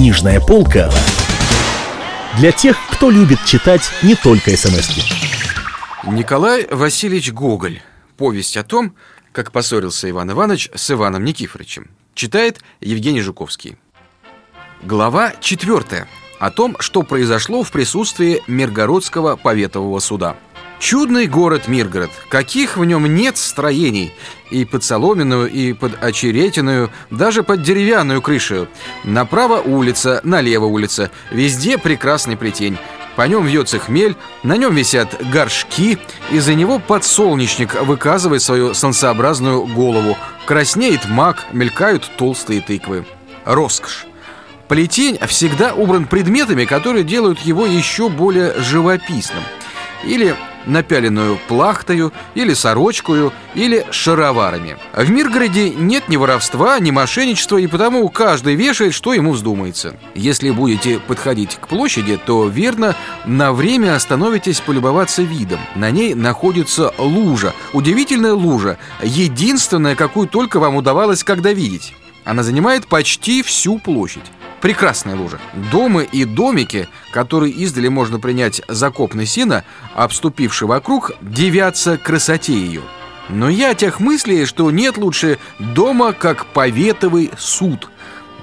Книжная полка для тех, кто любит читать не только смс -ки. Николай Васильевич Гоголь. Повесть о том, как поссорился Иван Иванович с Иваном Никифоровичем. Читает Евгений Жуковский. Глава четвертая. О том, что произошло в присутствии Миргородского поветового суда. Чудный город Миргород, каких в нем нет строений И под соломенную, и под очеретиную, даже под деревянную крышу Направо улица, налево улица, везде прекрасный плетень по нем вьется хмель, на нем висят горшки, из-за него подсолнечник выказывает свою солнцеобразную голову. Краснеет мак, мелькают толстые тыквы. Роскошь. Плетень всегда убран предметами, которые делают его еще более живописным. Или напяленную плахтою, или сорочкою, или шароварами. В Миргороде нет ни воровства, ни мошенничества, и потому каждый вешает, что ему вздумается. Если будете подходить к площади, то верно на время остановитесь полюбоваться видом. На ней находится лужа, удивительная лужа, единственная, какую только вам удавалось когда видеть. Она занимает почти всю площадь. Прекрасная лужа. Дома и домики, которые издали можно принять за копны сена, обступившие вокруг, девятся красоте ее. Но я тех мыслей, что нет лучше дома, как поветовый суд.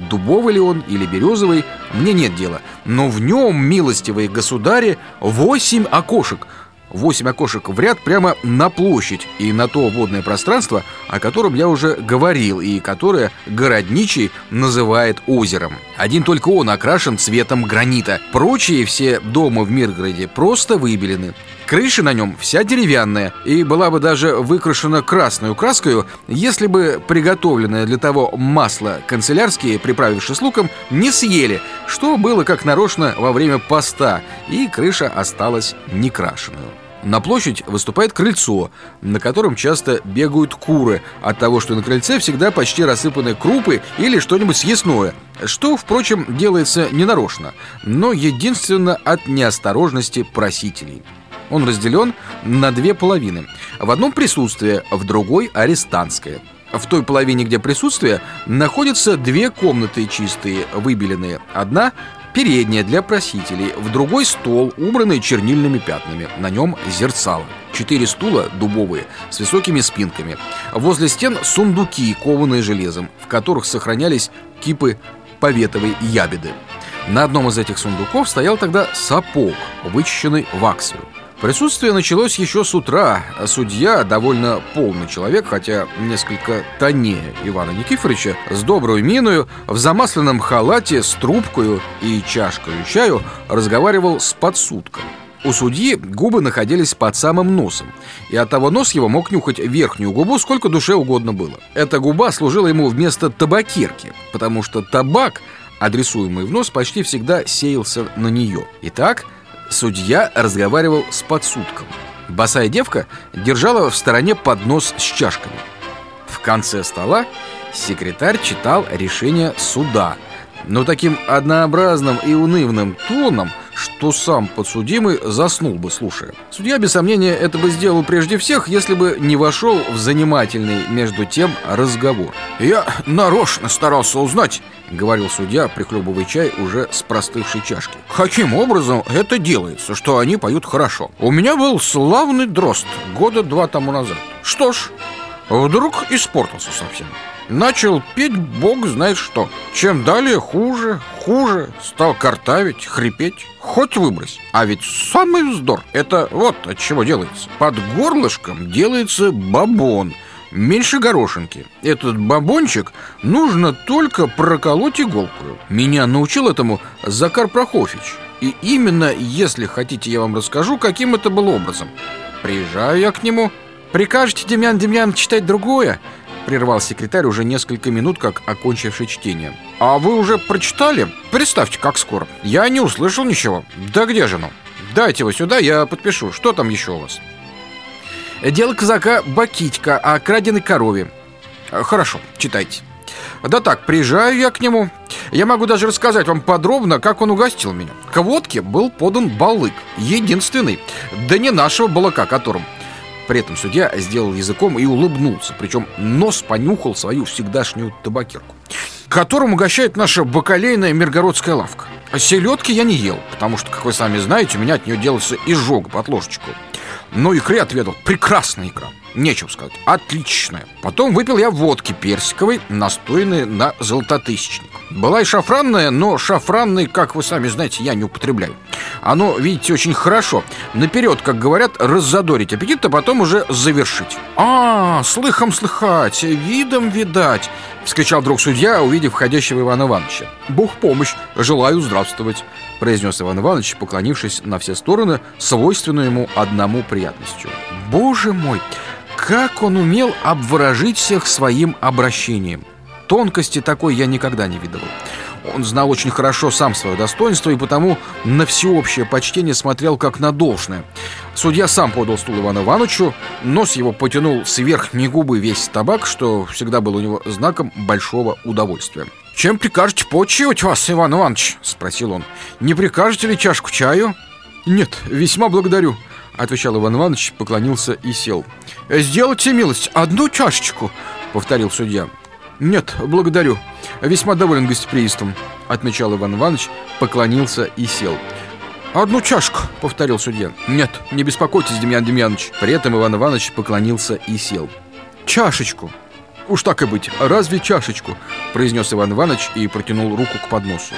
Дубовый ли он или березовый, мне нет дела. Но в нем, милостивые государи, восемь окошек – Восемь окошек в ряд прямо на площадь и на то водное пространство, о котором я уже говорил и которое городничий называет озером. Один только он окрашен цветом гранита. Прочие все дома в Миргороде просто выбелены. Крыша на нем вся деревянная и была бы даже выкрашена красной краской, если бы приготовленное для того масло канцелярские, приправившись луком, не съели, что было как нарочно во время поста, и крыша осталась некрашенную. На площадь выступает крыльцо, на котором часто бегают куры от того, что на крыльце всегда почти рассыпаны крупы или что-нибудь съестное, что, впрочем, делается ненарочно, но единственно от неосторожности просителей. Он разделен на две половины. В одном присутствие, в другой арестантское. В той половине, где присутствие, находятся две комнаты чистые, выбеленные. Одна передняя для просителей, в другой стол, убранный чернильными пятнами. На нем зерцало. Четыре стула дубовые с высокими спинками. Возле стен сундуки, кованые железом, в которых сохранялись кипы поветовой ябеды. На одном из этих сундуков стоял тогда сапог, вычищенный ваксою. Присутствие началось еще с утра. Судья, довольно полный человек, хотя несколько тоннее Ивана Никифоровича, с доброй миною, в замасленном халате, с трубкою и чашкой чаю разговаривал с подсудком. У судьи губы находились под самым носом, и от того нос его мог нюхать верхнюю губу сколько душе угодно было. Эта губа служила ему вместо табакерки, потому что табак, адресуемый в нос, почти всегда сеялся на нее. Итак, Судья разговаривал с подсудком. Босая девка держала в стороне поднос с чашками. В конце стола секретарь читал решение суда, но таким однообразным и унывным тоном – что сам подсудимый заснул бы, слушая. Судья, без сомнения, это бы сделал прежде всех, если бы не вошел в занимательный между тем разговор. «Я нарочно старался узнать», — говорил судья, прихлебывая чай уже с простывшей чашки. «Каким образом это делается, что они поют хорошо? У меня был славный дрозд года два тому назад. Что ж, вдруг испортился совсем». Начал петь бог знает что. Чем далее хуже, хуже. Стал картавить, хрипеть. Хоть выбрось. А ведь самый вздор Это вот от чего делается. Под горлышком делается бабон. Меньше горошинки. Этот бабончик нужно только проколоть иголку. Меня научил этому Закар Прохофьевич. И именно, если хотите, я вам расскажу, каким это был образом. Приезжаю я к нему. Прикажете, Демьян Демьян, читать другое? Прервал секретарь уже несколько минут, как окончивший чтение. «А вы уже прочитали? Представьте, как скоро. Я не услышал ничего. Да где же оно? Дайте его сюда, я подпишу. Что там еще у вас?» «Дело казака Бакитька о краденой корове». «Хорошо, читайте». Да так, приезжаю я к нему. Я могу даже рассказать вам подробно, как он угостил меня. К водке был подан балык, единственный, да не нашего балыка, которым. При этом судья сделал языком и улыбнулся, причем нос понюхал свою всегдашнюю табакерку. которым угощает наша бакалейная миргородская лавка. А селедки я не ел, потому что, как вы сами знаете, у меня от нее делался изжога под ложечку. Но икры отведал. Прекрасная икра. Нечего сказать. Отличная. Потом выпил я водки персиковой, настоянной на золототысячник. Была и шафранная, но шафранной, как вы сами знаете, я не употребляю. Оно, видите, очень хорошо. Наперед, как говорят, раззадорить аппетит, а потом уже завершить. А, слыхом слыхать, видом видать. Вскричал вдруг судья, увидев входящего Ивана Ивановича. «Бог помощь! Желаю здравствовать!» Произнес Иван Иванович, поклонившись на все стороны, свойственную ему одному приятностью. «Боже мой! Как он умел обворожить всех своим обращением!» Тонкости такой я никогда не видывал. Он знал очень хорошо сам свое достоинство и потому на всеобщее почтение смотрел как на должное. Судья сам подал стул Ивану Ивановичу, нос его потянул с верхней губы весь табак, что всегда был у него знаком большого удовольствия. «Чем прикажете почивать вас, Иван Иванович?» – спросил он. «Не прикажете ли чашку чаю?» «Нет, весьма благодарю», – отвечал Иван Иванович, поклонился и сел. «Сделайте милость, одну чашечку», – повторил судья. «Нет, благодарю. Весьма доволен гостеприимством», — отмечал Иван Иванович, поклонился и сел. «Одну чашку», — повторил судья. «Нет, не беспокойтесь, Демьян Демьянович». При этом Иван Иванович поклонился и сел. «Чашечку». «Уж так и быть, разве чашечку?» — произнес Иван Иванович и протянул руку к подносу.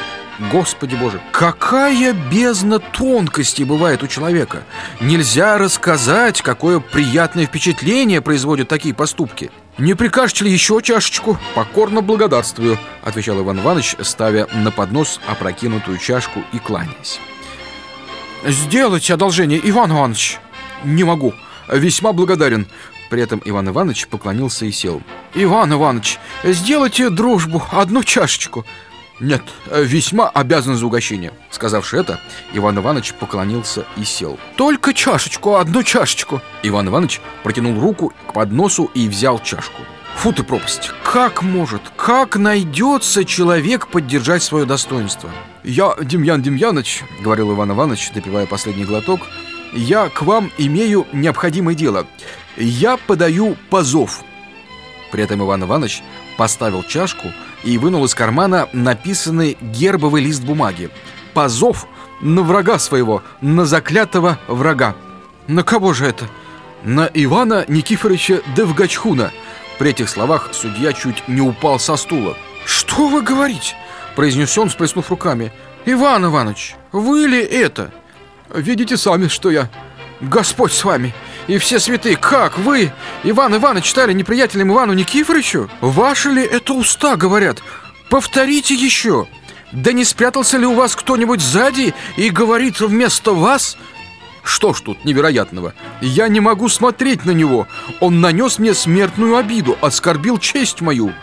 Господи Боже, какая бездна тонкости бывает у человека! Нельзя рассказать, какое приятное впечатление производят такие поступки. «Не прикажете ли еще чашечку?» «Покорно благодарствую», — отвечал Иван Иванович, ставя на поднос опрокинутую чашку и кланяясь. «Сделайте одолжение, Иван Иванович!» «Не могу. Весьма благодарен». При этом Иван Иванович поклонился и сел. «Иван Иванович, сделайте дружбу, одну чашечку». «Нет, весьма обязан за угощение». Сказавши это, Иван Иванович поклонился и сел. «Только чашечку, одну чашечку!» Иван Иванович протянул руку к подносу и взял чашку. Фу ты пропасть! Как может, как найдется человек поддержать свое достоинство? Я, Демьян Демьяныч, говорил Иван Иванович, допивая последний глоток, я к вам имею необходимое дело. Я подаю позов. При этом Иван Иванович поставил чашку и вынул из кармана написанный гербовый лист бумаги. «Позов на врага своего, на заклятого врага». «На кого же это?» «На Ивана Никифоровича Девгачхуна». При этих словах судья чуть не упал со стула. «Что вы говорите?» – произнес он, сплеснув руками. «Иван Иванович, вы ли это?» «Видите сами, что я...» «Господь с вами!» и все святые. Как вы, Иван Иванович, читали неприятелям Ивану Никифоровичу? Ваши ли это уста говорят? Повторите еще. Да не спрятался ли у вас кто-нибудь сзади и говорит вместо вас? Что ж тут невероятного? Я не могу смотреть на него. Он нанес мне смертную обиду, оскорбил честь мою.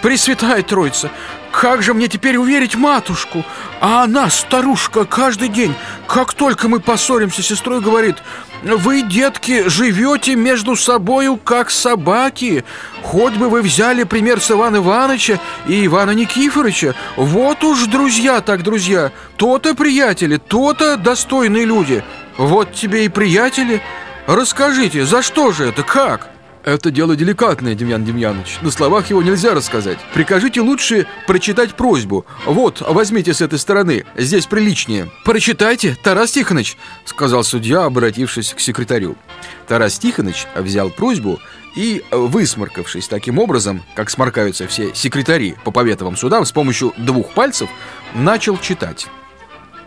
Пресвятая Троица, как же мне теперь уверить матушку? А она, старушка, каждый день, как только мы поссоримся с сестрой, говорит Вы, детки, живете между собою, как собаки. Хоть бы вы взяли пример с Ивана Ивановича и Ивана Никифоровича Вот уж друзья так друзья. То-то приятели, то-то достойные люди. Вот тебе и приятели. Расскажите, за что же это, как? Это дело деликатное, Демьян Демьянович. На словах его нельзя рассказать. Прикажите лучше прочитать просьбу. Вот, возьмите с этой стороны. Здесь приличнее. Прочитайте, Тарас Тихонович, сказал судья, обратившись к секретарю. Тарас Тихонович взял просьбу и, высморкавшись таким образом, как сморкаются все секретари по поветовым судам с помощью двух пальцев, начал читать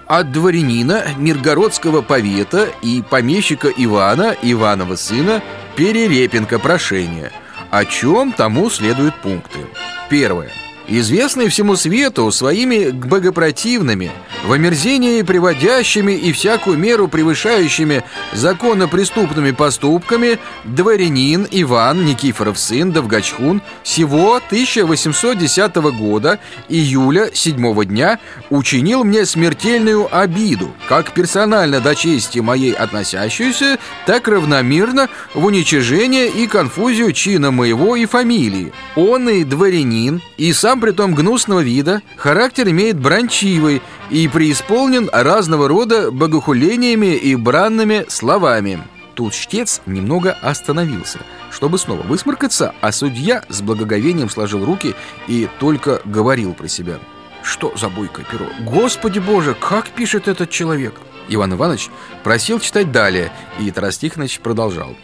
от дворянина Миргородского повета и помещика Ивана, Иванова сына, Перерепенко прошение, о чем тому следуют пункты. Первое. Известный всему свету своими богопротивными, в омерзении приводящими и всякую меру превышающими законопреступными поступками дворянин Иван Никифоров сын Довгачхун сего 1810 года июля 7 дня учинил мне смертельную обиду, как персонально до чести моей относящуюся, так равномерно в уничижение и конфузию чина моего и фамилии. Он и дворянин, и сам притом гнусного вида, характер имеет бранчивый и преисполнен разного рода богохулениями и бранными словами. Тут чтец немного остановился, чтобы снова высморкаться, а судья с благоговением сложил руки и только говорил про себя. Что за бойкое перо? Господи боже, как пишет этот человек? Иван Иванович просил читать далее, и Тарас Тихонович продолжал.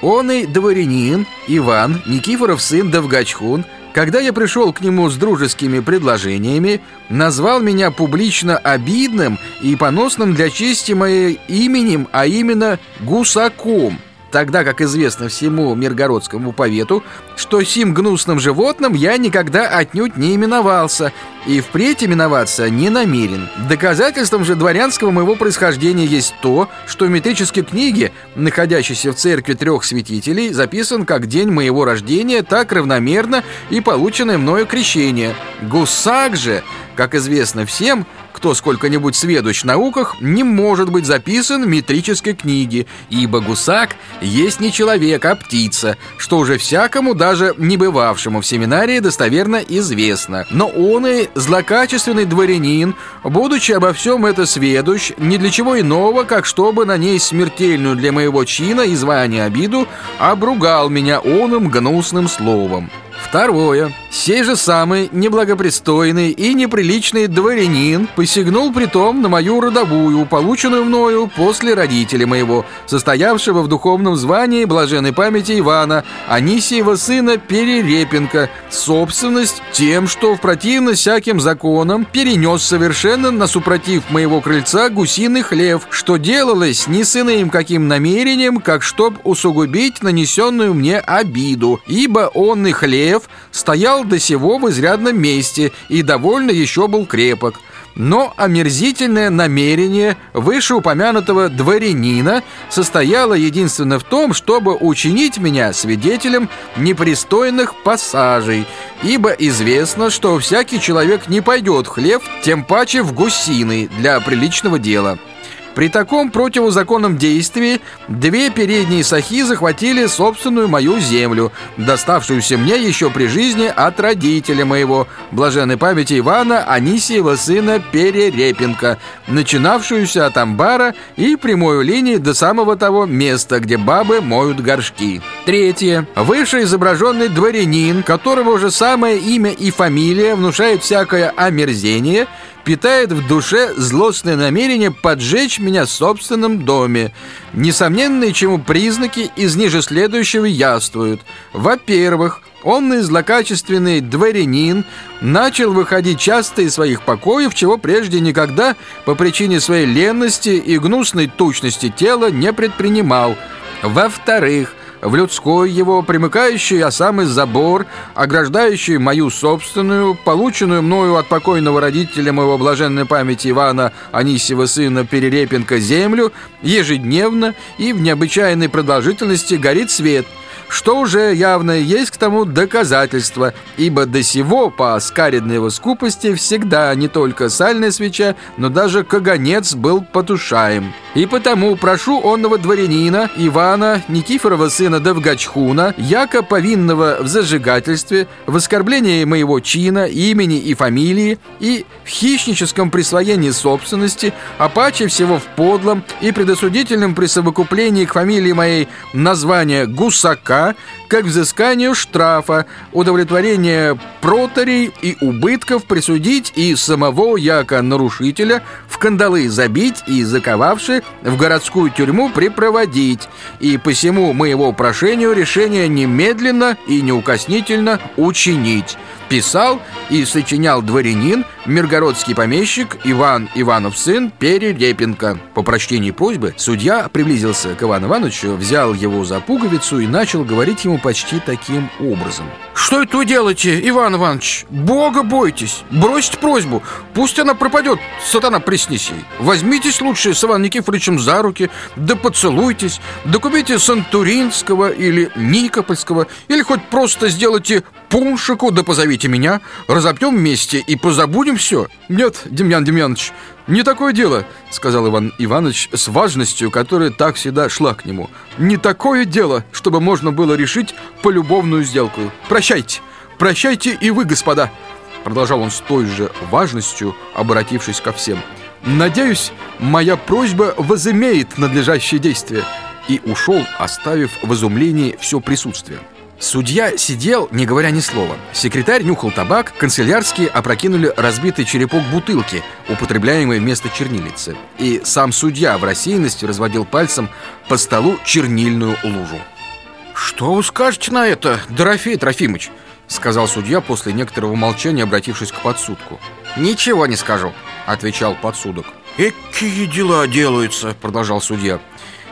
Он и дворянин Иван Никифоров сын Довгачхун когда я пришел к нему с дружескими предложениями, назвал меня публично обидным и поносным для чести моей именем, а именно Гусаком – Тогда, как известно всему Миргородскому повету, что сим гнусным животным я никогда отнюдь не именовался и впредь именоваться не намерен. Доказательством же дворянского моего происхождения есть то, что в метрической книге, находящейся в церкви трех святителей, записан как день моего рождения, так равномерно и полученное мною крещение. Гусак же, как известно всем, кто сколько-нибудь сведущ в науках, не может быть записан в метрической книге, ибо гусак есть не человек, а птица, что уже всякому, даже не бывавшему в семинарии, достоверно известно. Но он и злокачественный дворянин, будучи обо всем это сведущ, ни для чего иного, как чтобы на ней смертельную для моего чина и звания обиду, обругал меня оным гнусным словом. Второе. Сей же самый неблагопристойный и неприличный дворянин посягнул притом на мою родовую, полученную мною после родителей моего, состоявшего в духовном звании блаженной памяти Ивана, Анисиева сына Перерепенко, собственность тем, что в противность всяким законам перенес совершенно на супротив моего крыльца гусиный хлев, что делалось не с иным каким намерением, как чтоб усугубить нанесенную мне обиду, ибо он и хлев стоял стоял до сего в изрядном месте и довольно еще был крепок. Но омерзительное намерение вышеупомянутого дворянина состояло единственно в том, чтобы учинить меня свидетелем непристойных пассажей, ибо известно, что всякий человек не пойдет в хлев, тем паче в гусиный для приличного дела. При таком противозаконном действии две передние сахи захватили собственную мою землю, доставшуюся мне еще при жизни от родителя моего, блаженной памяти Ивана Анисиева сына Перерепенко, начинавшуюся от амбара и прямой линии до самого того места, где бабы моют горшки. Третье. Выше изображенный дворянин, которого уже самое имя и фамилия внушает всякое омерзение – питает в душе злостное намерение поджечь меня в собственном доме. Несомненные чему признаки из ниже следующего яствуют. Во-первых, он злокачественный дворянин начал выходить часто из своих покоев, чего прежде никогда по причине своей ленности и гнусной тучности тела не предпринимал. Во-вторых, в людской его примыкающий а самый забор, ограждающий мою собственную, полученную мною от покойного родителя моего блаженной памяти Ивана Анисьева сына Перерепенко землю, ежедневно и в необычайной продолжительности горит свет – что уже явно есть к тому доказательство, ибо до сего по скаридной его скупости всегда не только сальная свеча, но даже каганец был потушаем. И потому прошу онного дворянина Ивана Никифорова сына Довгачхуна, яко повинного в зажигательстве, в оскорблении моего чина, имени и фамилии, и в хищническом присвоении собственности, а паче всего в подлом и предосудительном присовокуплении к фамилии моей названия Гусака, как взысканию штрафа, удовлетворение проторий и убытков присудить и самого яко нарушителя в кандалы забить и заковавши в городскую тюрьму припроводить, и посему моего прошению решение немедленно и неукоснительно учинить писал и сочинял дворянин, миргородский помещик Иван Иванов сын Перерепенко. По прочтении просьбы судья приблизился к Ивану Ивановичу, взял его за пуговицу и начал говорить ему почти таким образом. «Что это вы делаете, Иван Иванович? Бога бойтесь! Бросьте просьбу! Пусть она пропадет, сатана приснись ей! Возьмитесь лучше с Иваном Никифоровичем за руки, да поцелуйтесь, да Сантуринского или Никопольского, или хоть просто сделайте пуншику, да позовите меня, разопьем вместе и позабудем все. Нет, Демьян Демьянович, не такое дело, сказал Иван Иванович с важностью, которая так всегда шла к нему. Не такое дело, чтобы можно было решить полюбовную сделку. Прощайте, прощайте и вы, господа, продолжал он с той же важностью, обратившись ко всем. Надеюсь, моя просьба возымеет надлежащее действие. и ушел, оставив в изумлении все присутствие. Судья сидел, не говоря ни слова. Секретарь нюхал табак, канцелярские опрокинули разбитый черепок бутылки, употребляемый вместо чернилицы. И сам судья в рассеянности разводил пальцем по столу чернильную лужу. «Что вы скажете на это, Дорофей Трофимыч?» Сказал судья после некоторого молчания, обратившись к подсудку «Ничего не скажу», — отвечал подсудок «Какие дела делаются?» — продолжал судья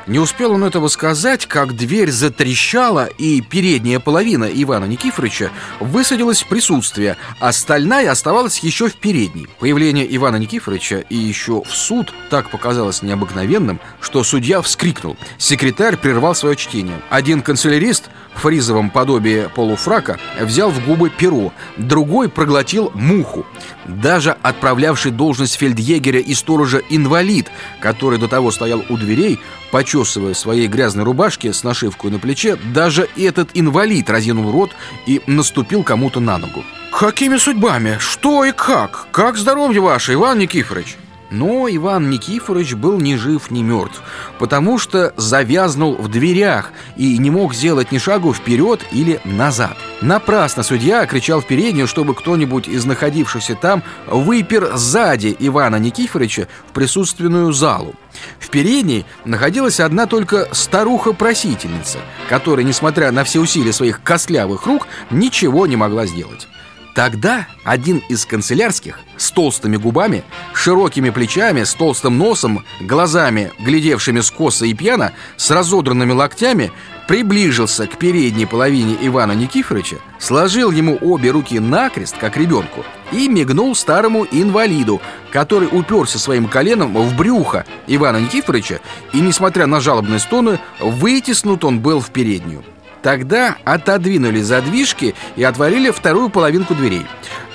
не успел он этого сказать, как дверь затрещала, и передняя половина Ивана Никифоровича высадилась в присутствие, остальная оставалась еще в передней. Появление Ивана Никифоровича и еще в суд так показалось необыкновенным, что судья вскрикнул. Секретарь прервал свое чтение. Один канцелярист фризовом подобии полуфрака взял в губы перо, другой проглотил муху. Даже отправлявший должность фельдъегеря и сторожа инвалид, который до того стоял у дверей, почесывая своей грязной рубашке с нашивкой на плече, даже этот инвалид разинул рот и наступил кому-то на ногу. «Какими судьбами? Что и как? Как здоровье ваше, Иван Никифорович?» Но Иван Никифорович был ни жив, ни мертв, потому что завязнул в дверях и не мог сделать ни шагу вперед или назад. Напрасно судья кричал в переднюю, чтобы кто-нибудь из находившихся там выпер сзади Ивана Никифоровича в присутственную залу. В передней находилась одна только старуха-просительница, которая, несмотря на все усилия своих костлявых рук, ничего не могла сделать. Тогда один из канцелярских с толстыми губами, широкими плечами, с толстым носом, глазами, глядевшими скоса и пьяно, с разодранными локтями, приближился к передней половине Ивана Никифоровича, сложил ему обе руки накрест, как ребенку, и мигнул старому инвалиду, который уперся своим коленом в брюхо Ивана Никифоровича, и, несмотря на жалобные стоны, вытеснут он был в переднюю. Тогда отодвинули задвижки и отворили вторую половинку дверей.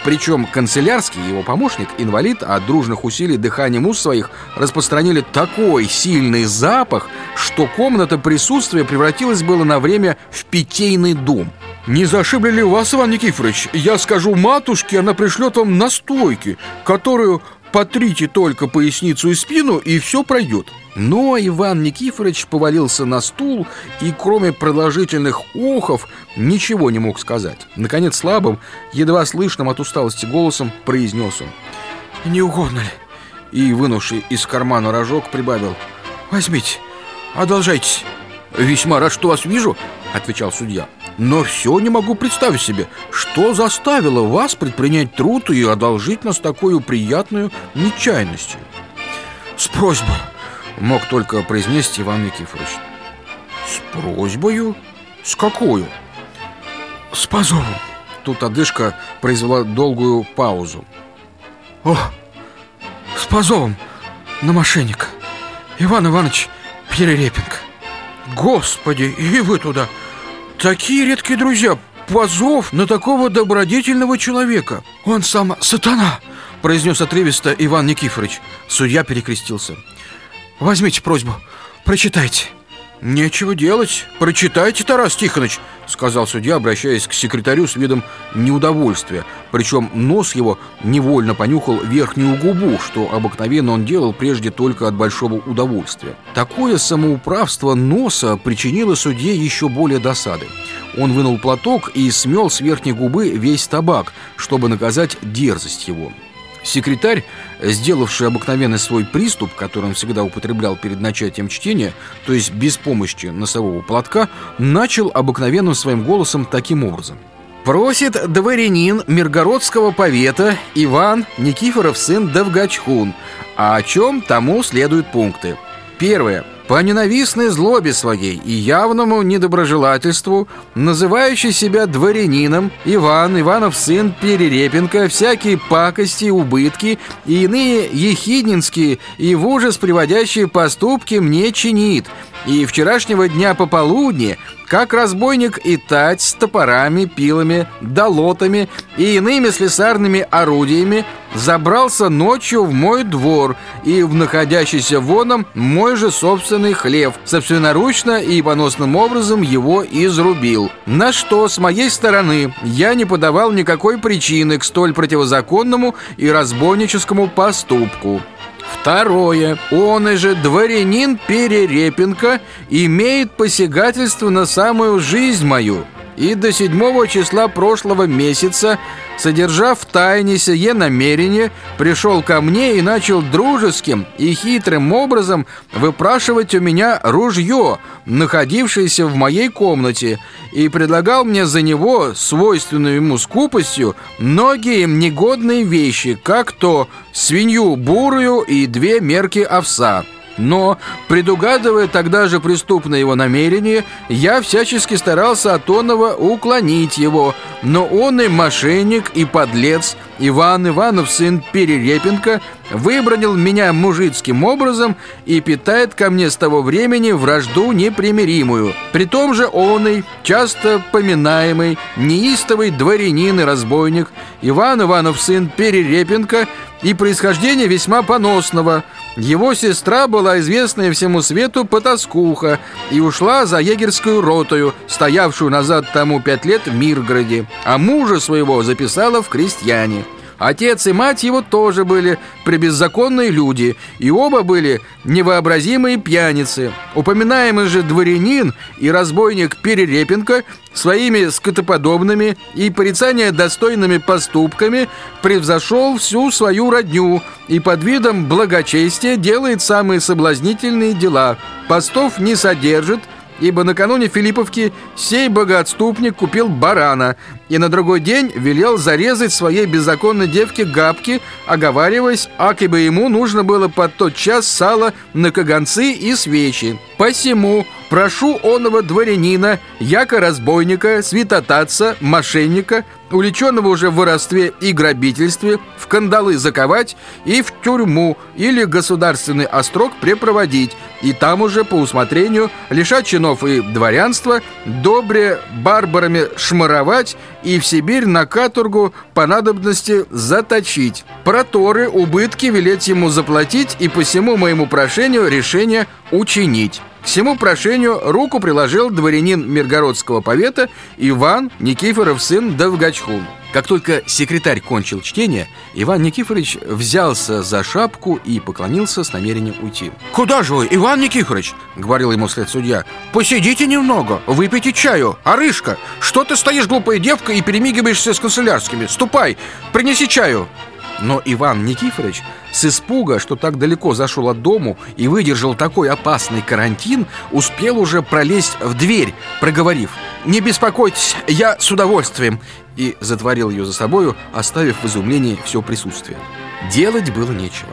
Причем канцелярский его помощник, инвалид, от дружных усилий дыханием уст своих распространили такой сильный запах, что комната присутствия превратилась было на время в питейный дом. «Не зашибли ли вас, Иван Никифорович? Я скажу матушке, она пришлет вам настойки, которую потрите только поясницу и спину, и все пройдет». Но Иван Никифорович повалился на стул и, кроме продолжительных охов, ничего не мог сказать. Наконец, слабым, едва слышным от усталости голосом произнес он. «Не угодно ли?» И, вынувший из кармана рожок, прибавил. «Возьмите, одолжайтесь». «Весьма рад, что вас вижу», — отвечал судья. «Но все не могу представить себе, что заставило вас предпринять труд и одолжить нас такую приятную нечаянностью». «С просьбой», Мог только произнести Иван Никифорович. С просьбою? С какую? С позовом Тут одышка произвела долгую паузу. О, с позовом на мошенника. Иван Иванович Перерепенко. Господи, и вы туда. Такие редкие друзья. Позов на такого добродетельного человека. Он сам сатана Произнес отрывисто Иван Никифорович. Судья перекрестился Возьмите просьбу, прочитайте. Нечего делать, прочитайте, Тарас Тихонович Сказал судья, обращаясь к секретарю с видом неудовольствия. Причем нос его невольно понюхал верхнюю губу Что обыкновенно он делал прежде только от большого удовольствия. Такое самоуправство носа причинило судье еще более досады. Он вынул платок и смел с верхней губы весь табак, чтобы наказать дерзость его. Секретарь, сделавший обыкновенный свой приступ, который он всегда употреблял перед начатием чтения, то есть без помощи носового платка, начал обыкновенным своим голосом таким образом. Просит дворянин Миргородского повета Иван Никифоров сын Довгачхун, а о чем тому следуют пункты. Первое. По ненавистной злобе своей и явному недоброжелательству, называющий себя дворянином, Иван, Иванов сын Перерепенко, всякие пакости, убытки и иные ехиднинские и в ужас приводящие поступки мне чинит, и вчерашнего дня пополудни как разбойник и тать с топорами, пилами, долотами и иными слесарными орудиями забрался ночью в мой двор и в находящийся воном мой же собственный хлев, собственноручно и поносным образом его изрубил. На что с моей стороны я не подавал никакой причины к столь противозаконному и разбойническому поступку. Второе. Он и же дворянин Перерепенко имеет посягательство на самую жизнь мою и до седьмого числа прошлого месяца, содержав в тайне сие намерение, пришел ко мне и начал дружеским и хитрым образом выпрашивать у меня ружье, находившееся в моей комнате, и предлагал мне за него, свойственную ему скупостью, многие негодные вещи, как то свинью бурую и две мерки овса. Но, предугадывая тогда же преступное его намерение, я всячески старался от онного уклонить его. Но он и мошенник, и подлец, Иван Иванов, сын Перерепенко, выбронил меня мужицким образом и питает ко мне с того времени вражду непримиримую. При том же он и часто поминаемый, неистовый дворянин и разбойник, Иван Иванов, сын Перерепенко, и происхождение весьма поносного – его сестра была известная всему свету потаскуха и ушла за егерскую ротою, стоявшую назад тому пять лет в Миргороде, а мужа своего записала в крестьяне. Отец и мать его тоже были пребеззаконные люди, и оба были невообразимые пьяницы. Упоминаемый же дворянин и разбойник Перерепенко своими скотоподобными и порицания достойными поступками превзошел всю свою родню и под видом благочестия делает самые соблазнительные дела. Постов не содержит, ибо накануне Филипповки сей богоотступник купил барана и на другой день велел зарезать своей беззаконной девке габки, оговариваясь, акибы ему нужно было под тот час сало на каганцы и свечи. Посему прошу оного дворянина, яко разбойника, святотатца, мошенника, увлеченного уже в воровстве и грабительстве, в кандалы заковать и в тюрьму или государственный острог препроводить, и там уже по усмотрению лишать чинов и дворянства, добре барбарами шмаровать и в Сибирь на каторгу по надобности заточить. Проторы, убытки велеть ему заплатить и по всему моему прошению решение учинить. К всему прошению руку приложил дворянин Миргородского повета Иван Никифоров сын Довгачхун. Как только секретарь кончил чтение, Иван Никифорович взялся за шапку и поклонился с намерением уйти. «Куда же вы, Иван Никифорович?» — говорил ему след судья. «Посидите немного, выпейте чаю. Арышка, что ты стоишь, глупая девка, и перемигиваешься с канцелярскими? Ступай, принеси чаю!» Но Иван Никифорович с испуга, что так далеко зашел от дому и выдержал такой опасный карантин, успел уже пролезть в дверь, проговорив «Не беспокойтесь, я с удовольствием!» и затворил ее за собою, оставив в изумлении все присутствие. Делать было нечего.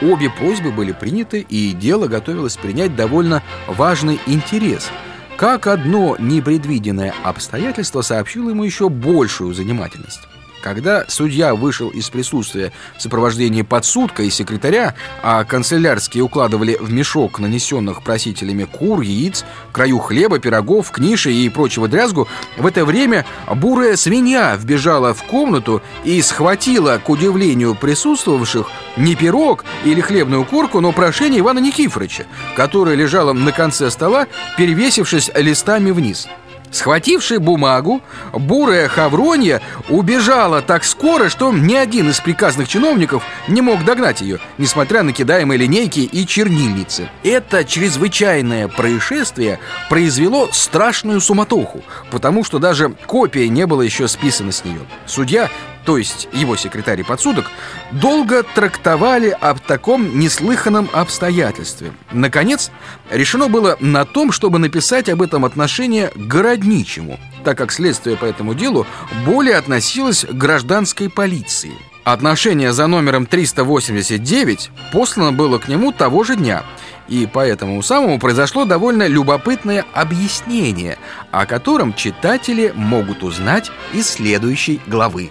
Обе просьбы были приняты, и дело готовилось принять довольно важный интерес – как одно непредвиденное обстоятельство сообщило ему еще большую занимательность. Когда судья вышел из присутствия в сопровождении подсудка и секретаря, а канцелярские укладывали в мешок нанесенных просителями кур, яиц, краю хлеба, пирогов, книши и прочего дрязгу, в это время бурая свинья вбежала в комнату и схватила, к удивлению присутствовавших, не пирог или хлебную курку, но прошение Ивана Никифоровича, которое лежало на конце стола, перевесившись листами вниз. Схватившая бумагу, бурая Хавронья убежала так скоро, что ни один из приказных чиновников не мог догнать ее, несмотря на кидаемые линейки и чернильницы. Это чрезвычайное происшествие произвело страшную суматоху, потому что даже копия не была еще списана с нее. Судья то есть его секретарь и подсудок, долго трактовали об таком неслыханном обстоятельстве. Наконец, решено было на том, чтобы написать об этом отношение к городничему, так как следствие по этому делу более относилось к гражданской полиции. Отношение за номером 389 послано было к нему того же дня, и по этому самому произошло довольно любопытное объяснение, о котором читатели могут узнать из следующей главы.